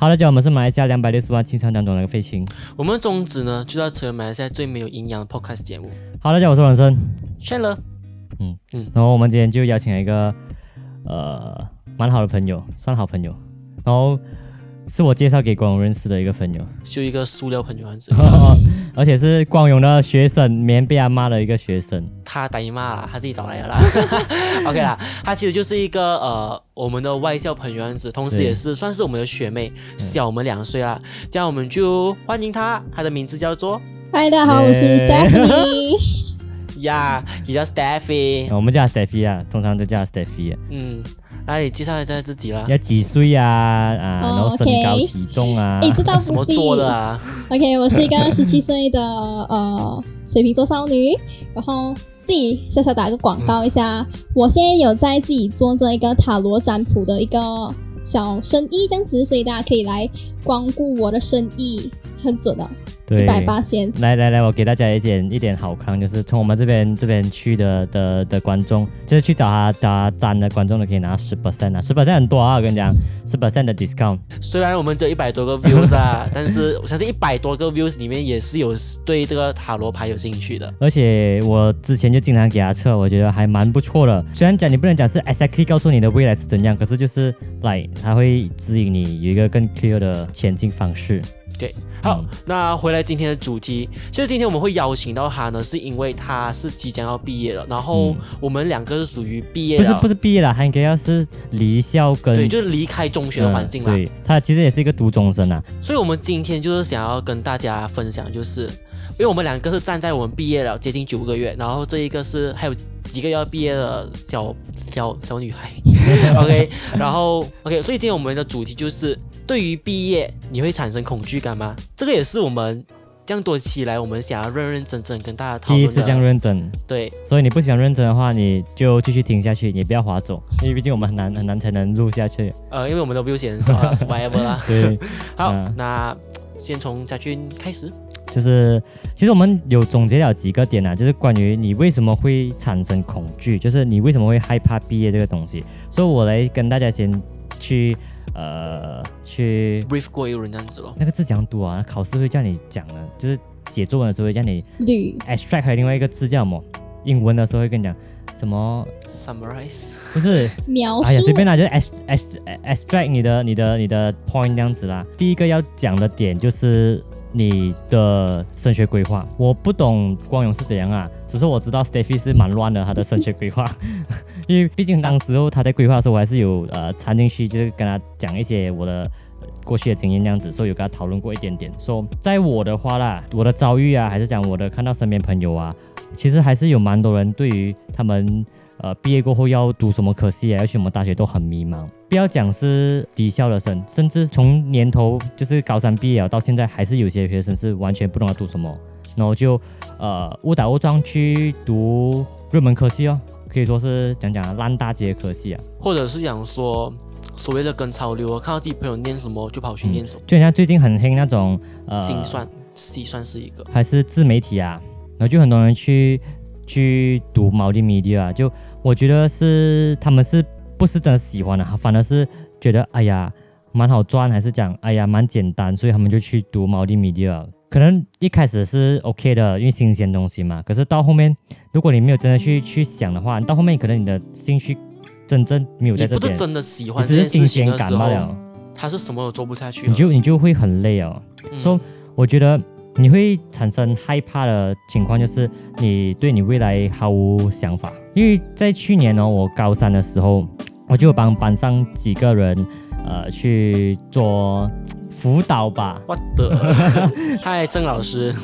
好了，讲我们是马来西亚两百六十万青山当中的一个废青。我们的宗旨呢，就是要成为马来西亚最没有营养的 podcast 节目。好了，讲我是王生，劝了，然后我们今天就邀请了一个呃蛮好的朋友，算好朋友，然后是我介绍给光荣认识的一个朋友，就一个塑料朋友样子。而且是光荣的学生，免被他骂的一个学生。他打姨妈啦，他自己找来的啦。OK 啦，他其实就是一个呃我们的外校朋友样子，同时也是算是我们的学妹，小我们两岁啦。这样我们就欢迎她，她的名字叫做嗨，大家好，我是 Stephanie。呀，也叫 Stephy，。我们叫 Stephy 啊，通常都叫 Stephy，啊。嗯，来你介绍一下自己啦。要几岁啊？啊，然后身高 OK 体重啊。诶，这道什么不地。做的啊？OK，我是一个十七岁的呃水瓶座少女，然后自己小小打个广告一下，我现在有在自己做这一个塔罗占卜的一个小生意，这样子，所以大家可以来光顾我的生意，很准的，对一，百八千。来来来，我给大家一点一点好康，就是从我们这边这边去的的的观众，就是去找他找他粘的观众都可以拿十 percent 啊，十 percent 很多啊，我跟你讲，十 percent 的 discount。虽然我们只有一百多个 views 啊，但是我相信一百多个 views 里面也是有对这个塔罗牌有兴趣的。而且我之前就经常给他测，我觉得还蛮不错的。虽然讲你不能讲是 exactly 告诉你的未来是怎样，可是就是来，他会指引你有一个更 clear 的前进方式。对，好，那回来今天的主题，其实今天我们会邀请到他呢，是因为他是即将要毕业了，然后我们两个是属于毕业了，不是不是毕业了，他应该要是离校跟对，就是离开中学的环境啦。嗯对他其实也是一个读中生啊。所以，我们今天就是想要跟大家分享，就是因为我们两个是站在我们毕业了接近九个月，然后这一个是还有几个要毕业的小小小女孩，OK，然后 OK，所以今天我们的主题就是对于毕业你会产生恐惧感吗？这个也是我们这样多期来我们想要认认真真跟大家讨论第一次这样。认真，对，所以你不想认真的话，你就继续听下去，你不要划走，因为毕竟我们很难很难才能录下去。呃，因为我们的 view 也很少了，whatever 啦。对，好，嗯那先从家俊开始。就是其实我们有总结了几个点啊，就是关于你为什么会产生恐惧，就是你为什么会害怕毕业这个东西。所以我来跟大家先去呃去 brief 过一轮这样子咯。那个字怎样读啊？考试会叫你讲的，就是写作文的时候会叫你绿 extract，还有另外一个字叫什么？英文的时候会跟你讲什么？Summarize，不是，描述哎呀，随便啦，就是 ex ex extract 你的你的你的 point 这样子啦。第一个要讲的点就是你的升学规划。我不懂光荣是怎样啊，只是我知道 Steffi 是蛮乱的，他的升学规划。因为毕竟当时候他在规划的时候，我还是有呃掺进去，就是跟他讲一些我的。过去的经验这样子，所以有跟他讨论过一点点。说在我的话啦，我的遭遇啊，还是讲我的看到身边朋友啊，其实还是有蛮多人对于他们呃毕业过后要读什么科系啊，要去什么大学都很迷茫。不要讲是低校的生，甚至从年头就是高三毕业了到现在，还是有些学生是完全不懂要读什么，然后就呃误打误撞去读热门科系哦，可以说是讲讲啊烂大街的科系啊。或者是讲说所谓的跟潮流啊，看到自己朋友念什么就跑去念什么。就像最近很兴那种呃精算实际算是一个，还是自媒体啊，然后就很多人去去读 multimedia 啊，就我觉得是他们是不是真的喜欢的、反而是觉得哎呀蛮好赚，还是讲哎呀蛮简单，所以他们就去读 multimedia。可能一开始是 OK 的，因为新鲜东西嘛。可是到后面，如果你没有真的去去想的话，到后面可能你的兴趣真正没有在这边，你不是真的喜欢你只是新这件事情鲜的时候，感罢了，他是什么都做不下去。你就你就会很累哦。嗯说我觉得你会产生害怕的情况，就是你对你未来毫无想法。因为在去年呢、我高三的时候，我就帮班上几个人，呃，去做辅导吧。我的，嗨，郑老师，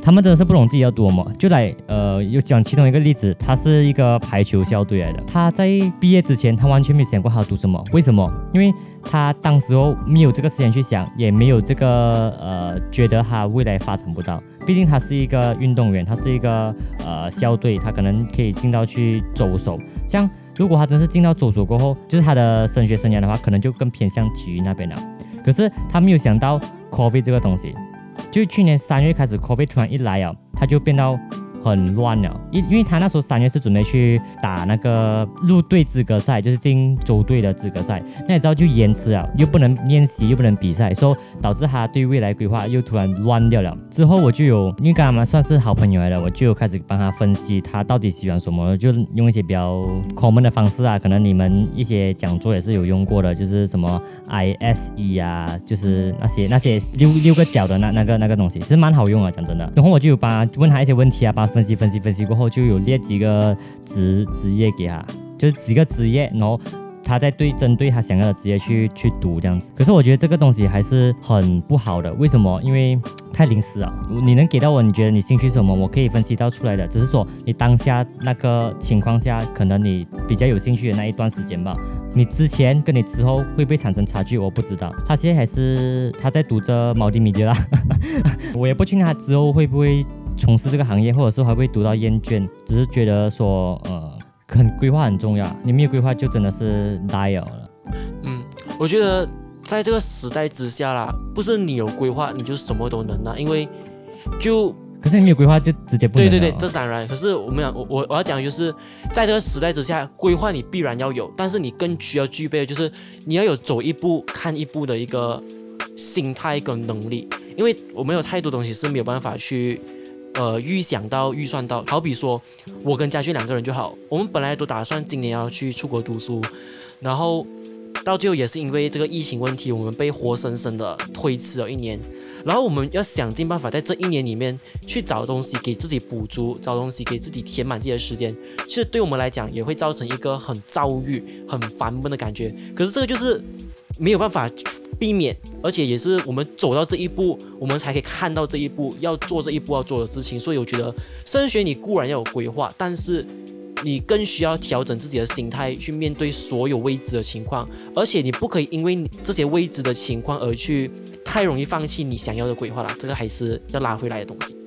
他们真的是不懂自己要读什么，就来呃，有讲其中一个例子，他是一个排球校队来的。他在毕业之前，他完全没有想过他要读什么，为什么？因为他当时候没有这个时间去想，也没有这个呃，觉得他未来发展不到。毕竟他是一个运动员，他是一个呃校队，他可能可以进到去走手。像如果他真是进到走手过后，就是他的升学生涯的话，可能就更偏向体育那边了。可是他没有想到 COVID 这个东西，就去年三月开始，COVID 突然一来啊，他就变到很乱了，因因为他那时候三月是准备去打那个入队资格赛，就是进州队的资格赛，那你知道就延迟了，又不能练习，又不能比赛，所以导致他对未来规划又突然乱掉了。之后我就有，因为跟他们算是好朋友来的，我就有开始帮他分析他到底喜欢什么，就用一些比较 common 的方式啊，可能你们一些讲座也是有用过的，就是什么 ISE 啊，就是那些那些六六个角的那那个那个东西，是蛮好用啊，讲真的。然后我就有帮他问他一些问题啊，帮他分析分析分析过后，就有列几个职职业给他，就是几个职业，然后。他在对针对他想要的职业去去读这样子，可是我觉得这个东西还是很不好的。为什么？因为太临时了。你能给到我，你觉得你兴趣什么，我可以分析到出来的。只是说你当下那个情况下，可能你比较有兴趣的那一段时间吧。你之前跟你之后会不会产生差距？我不知道。他现在还是他在读着毛迪米迪啦，我也不确定他之后会不会从事这个行业，或者是会不会读到厌倦。只是觉得说，呃。很规划很重要，你没有规划就真的是 die 了。嗯，我觉得在这个时代之下啦，不是你有规划你就什么都能啊，因为就可是你没有规划就直接不。对对对，这是当然。可是我们讲我我我要讲就是在这个时代之下，规划你必然要有，但是你更需要具备的就是你要有走一步看一步的一个心态跟能力，因为我们有太多东西是没有办法去。呃，预想到、预算到，好比说，我跟家俊两个人就好。我们本来都打算今年要去出国读书，然后到最后也是因为这个疫情问题，我们被活生生的推迟了一年。然后我们要想尽办法在这一年里面去找东西给自己补足，找东西给自己填满自己的时间。其实对我们来讲，也会造成一个很遭遇、很烦闷的感觉。可是这个就是没有办法。避免，而且也是我们走到这一步，我们才可以看到这一步要做这一步要做的事情。所以我觉得升学你固然要有规划，但是你更需要调整自己的心态去面对所有未知的情况，而且你不可以因为这些未知的情况而去太容易放弃你想要的规划了。这个还是要拉回来的东西。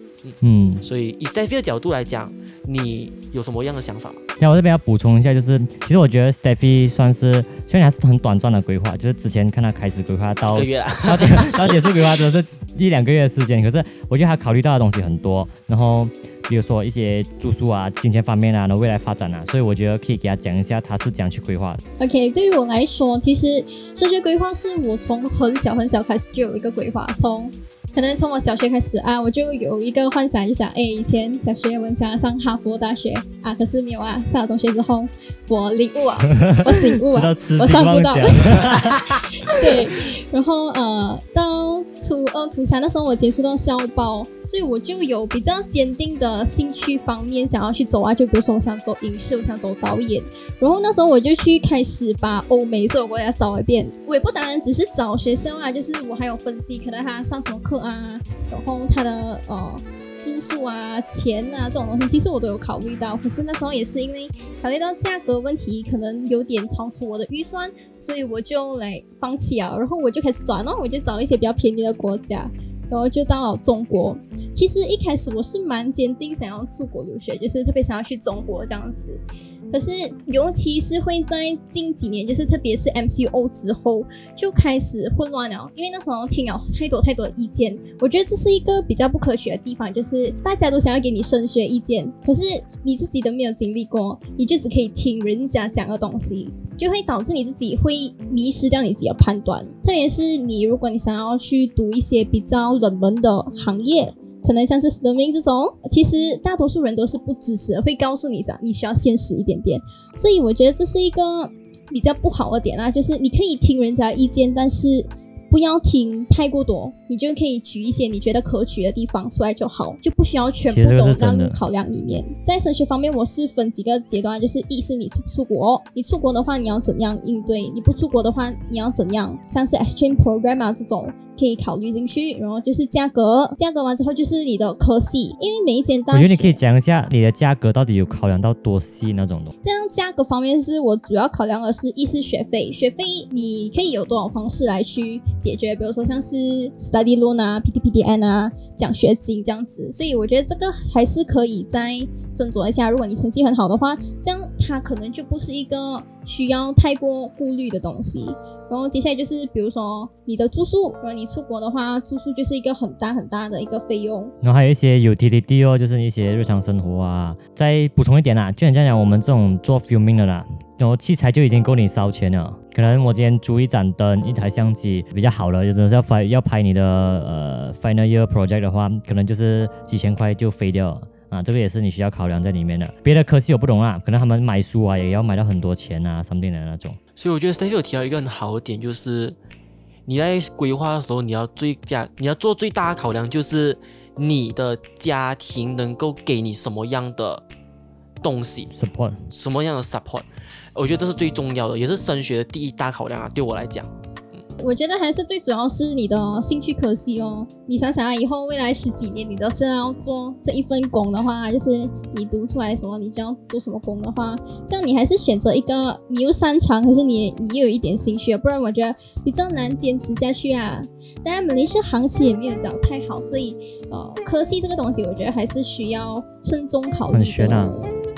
嗯，所以以 Stephy 的角度来讲，你有什么样的想法吗？那我这边要补充一下，就是其实我觉得 Stephy 算是虽然还是很短暂的规划，就是之前看他开始规划到个月，到结 到结束规划都是一两个月的时间。可是我觉得他考虑到的东西很多，然后比如说一些住宿啊、金钱方面啊，然后未来发展啊，所以我觉得可以给他讲一下他是怎样去规划的。OK，对于我来说，其实升学规划是我从很小很小开始就有一个规划，从。可能从我小学开始啊，我就有一个幻想，就想，哎，以前小学我想要上哈佛大学啊，可是没有啊。上了中学之后，我领悟啊，我醒悟啊，我上不到。对，然后呃，到初二、初三那时候，我接触到校报，所以我就有比较坚定的兴趣方面想要去走啊。就比如说，我想走影视，我想走导演。然后那时候我就去开始把欧美所有国家找一遍。我也不单单只是找学校啊，就是我还有分析，可能他上什么课。啊，然后他的呃住宿啊、钱啊这种东西，其实我都有考虑到。可是那时候也是因为考虑到价格问题，可能有点超出我的预算，所以我就来放弃啊。然后我就开始转，然后我就找一些比较便宜的国家。然后就到了中国。其实一开始我是蛮坚定想要出国留学，就是特别想要去中国这样子。可是尤其是会在近几年，就是特别是 MCO 之后就开始混乱了，因为那时候听了太多太多的意见。我觉得这是一个比较不科学的地方，就是大家都想要给你升学意见，可是你自己都没有经历过，你就只可以听人家讲的东西，就会导致你自己会迷失掉你自己的判断。特别是你，如果你想要去读一些比较。冷门的行业，可能像是人民这种，其实大多数人都是不支持，会告诉你讲你需要现实一点点。所以我觉得这是一个比较不好的点啊，就是你可以听人家意见，但是。不要听太过多，你就可以取一些你觉得可取的地方出来就好，就不需要全部都纳入考量里面。在升学方面，我是分几个阶段，就是一是你出出国，你出国的话你要怎样应对？你不出国的话你要怎样？像是 exchange program 啊这种可以考虑进去。然后就是价格，价格完之后就是你的科系，因为每一间大学，我觉得你可以讲一下你的价格到底有考量到多细那种的。这样价格方面是我主要考量的是一是学费，学费你可以有多少方式来去。解决，比如说像是 study loan 啊、PTPDN 啊、奖学金这样子，所以我觉得这个还是可以再斟酌一下。如果你成绩很好的话，这样它可能就不是一个需要太过顾虑的东西。然后接下来就是比如说你的住宿，如果你出国的话，住宿就是一个很大很大的一个费用。然后还有一些 utility 哦，就是一些日常生活啊。再补充一点啦，就很像讲我们这种做 filming 的啦，然后器材就已经够你烧钱了。可能我今天租一盏灯、一台相机比较好了，就真的是要拍要拍你的呃 final year project 的话，可能就是几千块就飞掉了啊。这个也是你需要考量在里面的。别的科系我不懂啊，可能他们买书啊也要买到很多钱啊，something 的那种。所以我觉得 Steve 有提到一个很好的点，就是你在规划的时候，你要最佳，你要做最大的考量，就是你的家庭能够给你什么样的东西，support 什么样的 support。我觉得这是最重要的，也是升学的第一大考量啊。对我来讲，我觉得还是最主要是你的兴趣可惜哦。你想想啊，以后未来十几年你都是要做这一份工的话，就是你读出来什么，你就要做什么工的话，这样你还是选择一个你又擅长，可是你你又有一点兴趣，不然我觉得比较难坚持下去啊。当然，马来西亚行情也没有讲太好，所以呃，科系这个东西，我觉得还是需要慎重考虑的。很悬啊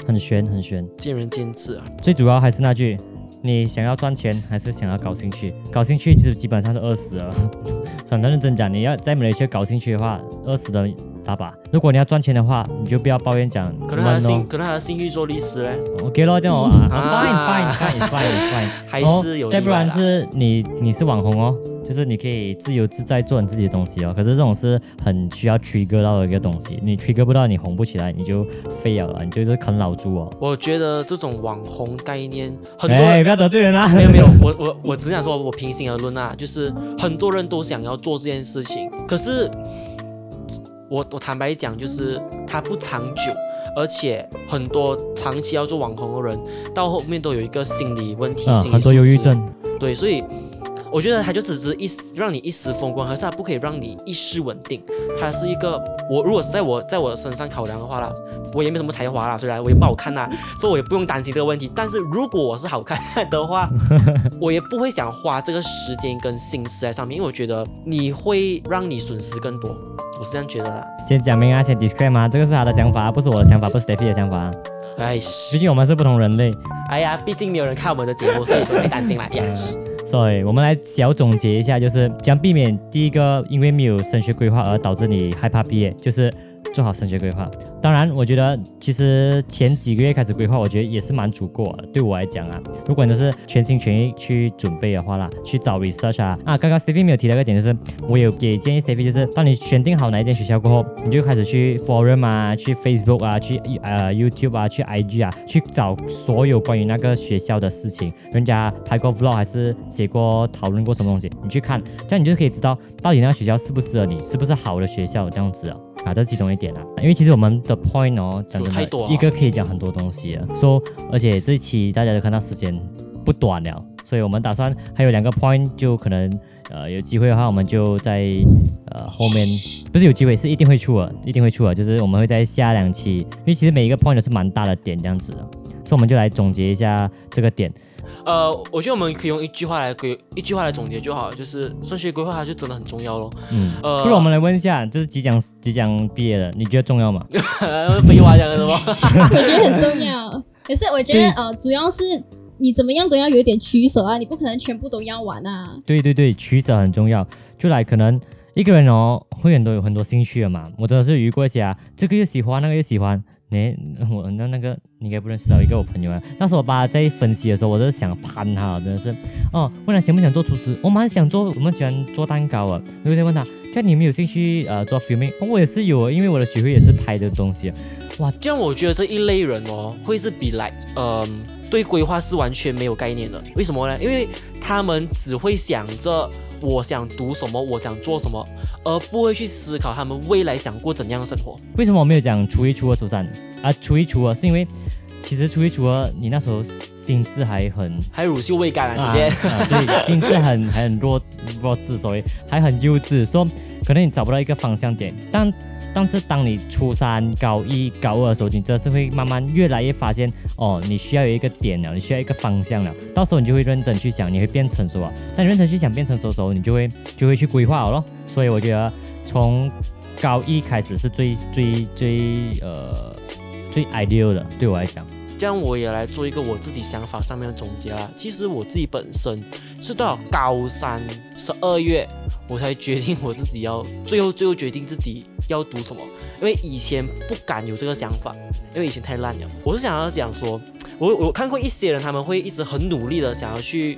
很悬很悬。见仁见智啊。最主要还是那句，你想要赚钱还是想要搞兴趣？搞兴趣其实基本上是饿死了。很认真讲，你要在马来西亚搞兴趣的话，饿死的大把。如果你要赚钱的话，你就不要抱怨讲可能他的闷兴，可能他的兴趣做律师嘞，OK 咯，这样啊 fine fine fine fine fine，还是有哦再不然是你你是网红哦，就是你可以自由自在做你自己的东西哦。可是这种是很需要 trigger 到的一个东西，你 trigger 不到，你红不起来，你就废了，你就是啃老猪哦。我觉得这种网红概念，很多不要得罪人啊！没有没有，我我我只想说，我平心而论啊，就是很多人都想要做这件事情，可是我我坦白讲，就是它不长久，而且很多长期要做网红的人，到后面都有一个心理问题，嗯，心理忧郁症。对，所以我觉得它就只是一时让你一时风光，可是它不可以让你一时稳定。它是一个我如果是在我在我身上考量的话啦，我也没什么才华啦，虽然我也不好看啦，所以我也不用担心这个问题。但是如果我是好看的话，我也不会想花这个时间跟心思在上面，因为我觉得你会让你损失更多。我是这样觉得啦。先讲明啊，先 disclaim 啊，这个是他的想法，不是我的想法，不是 Stephy 的想法。哎，毕竟我们是不同人类，哎呀，毕竟没有人看我们的节目，所以不会担心啦。呀，对我们来小总结一下，就是将避免第一个因为没有升学规划而导致你害怕毕业，就是做好升学规划。当然，我觉得其实前几个月开始规划，我觉得也是蛮足够的。对我来讲啊，如果你都是全心全意去准备的话啦，去找 research 啊啊，刚刚 Steve 没有提到一个点，就是我有给建议 Steve，就是当你选定好哪一间学校过后，你就开始去 forum 啊，去 Facebook 啊，去呃 YouTube 啊，去 IG 啊，去找所有关于那个学校的事情，人家拍过 vlog 还是写过讨论过什么东西，你去看，这样你就可以知道到底那个学校适不适合你，是不是好的学校这样子啊。啊，这是其中一点啊，因为其实我们的 point 哦，讲真的，太多啊一个可以讲很多东西啊。说、而且这一期大家都看到时间不短了，所以我们打算还有两个 point，就可能呃有机会的话，我们就在呃后面不是有机会，是一定会出的，一定会出的，就是我们会在下两期，因为其实每一个 point 都是蛮大的点这样子的，所以我们就来总结一下这个点。呃，我觉得我们可以用一句话来规一句话来总结就好，就是升学规划它就真的很重要咯。嗯，呃，不如我们来问一下，就是即将即将毕业了，你觉得重要吗？废话讲的什么？我觉得很重要。可是我觉得呃，主要是你怎么样都要有一点取舍啊，你不可能全部都要玩啊。对对对，取舍很重要。就来可能一个人哦，会很多有很多兴趣的嘛。我真的是遇过一些啊，这个又喜欢，那个又喜欢。你我那那个你应该不认识到一个我朋友啊。那时我爸在分析的时候，我就是想攀他，真的是哦，问他想不想做厨师，我蛮想做，我们喜欢做蛋糕啊。我就在问他，这样你有没有兴趣呃做 filming？、哦、我也是有，因为我的学会也是拍的东西。哇这样我觉得这一类人哦，会是比来嗯、对规划是完全没有概念的。为什么呢？因为他们只会想着我想读什么，我想做什么，而不会去思考他们未来想过怎样的生活。为什么我没有讲初一、初二、初三啊？初一、初二是因为其实初一、初二你那时候心智还很还乳臭未干啊，直接。啊啊对，心智很还很弱弱智，所以还很幼稚，说可能你找不到一个方向点。但但是当你初三、高一、高二的时候，你真的是会慢慢越来越发现，哦，你需要有一个点了，你需要一个方向了。到时候你就会认真去想，你会变成熟啊。当你认真去想变成熟的时候，你就会就会去规划好咯。所以我觉得从高一开始是最最最呃最 ideal 的，对我来讲。这样我也来做一个我自己想法上面的总结啦。其实我自己本身是到高三十二月，我才决定我自己要最后最后决定自己要读什么，因为以前不敢有这个想法，因为以前太烂了。我是想要讲说，我我看过一些人，他们会一直很努力的想要去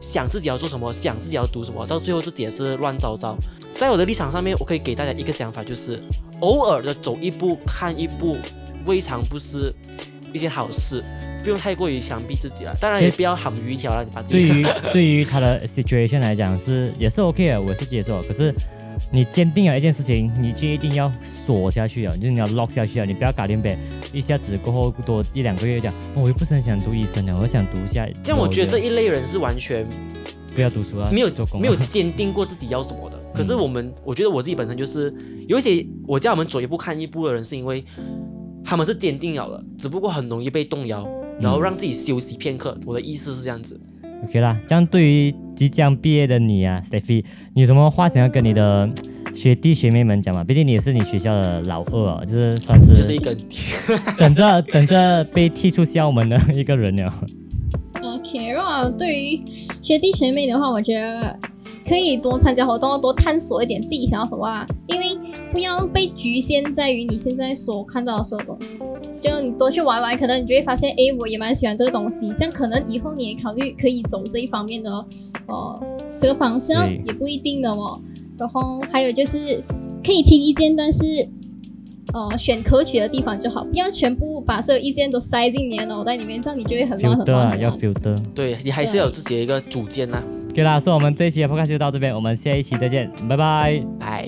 想自己要做什么，想自己要读什么，到最后自己也是乱糟糟。在我的立场上面，我可以给大家一个想法，就是偶尔的走一步看一步，未尝不是一件好事，不用太过于强逼自己了。当然也不要喊鱼一条了，你把自己。对于 对于他的 situation 来讲是也是 OK 的，我是接受。可是你坚定了一件事情，你就一定要锁下去啊，就是你要 lock 下去啊，你不要搞定呗。一下子过后多一两个月讲，哦我又不是很想读医生了，我想读一下。这样我觉得这一类人是完全不要读书啊，没有做没有坚定过自己要什么的。可是我们，我觉得我自己本身就是有一些我叫我们走一步看一步的人，是因为他们是坚定了的，只不过很容易被动摇，然后让自己休息片刻。我的意思是这样子。OK 啦，这样对于即将毕业的你啊，Stephy，你有什么话想要跟你的 学弟学妹们讲吗？毕竟你也是你学校的老二啊，就是算是就是一个 等着等着被踢出校门的一个人了。OK，如果对于学弟学妹的话，我觉得可以多参加活动，多探索一点自己想要什么啊。因为不要被局限在于你现在所看到的所有东西，就你多去玩玩，可能你就会发现，哎，我也蛮喜欢这个东西。这样可能以后你也考虑可以走这一方面的，呃，这个方向也不一定的哦。然后还有就是可以听意见，但是呃选可取的地方就好，不要全部把所有意见都塞进你的脑袋里面，这样你就会很乱很乱很乱。filter。对你还是要有自己的一个主见呐、对了，所以，我们这一期的 podcast 就到这边，我们下一期再见，拜拜，爱。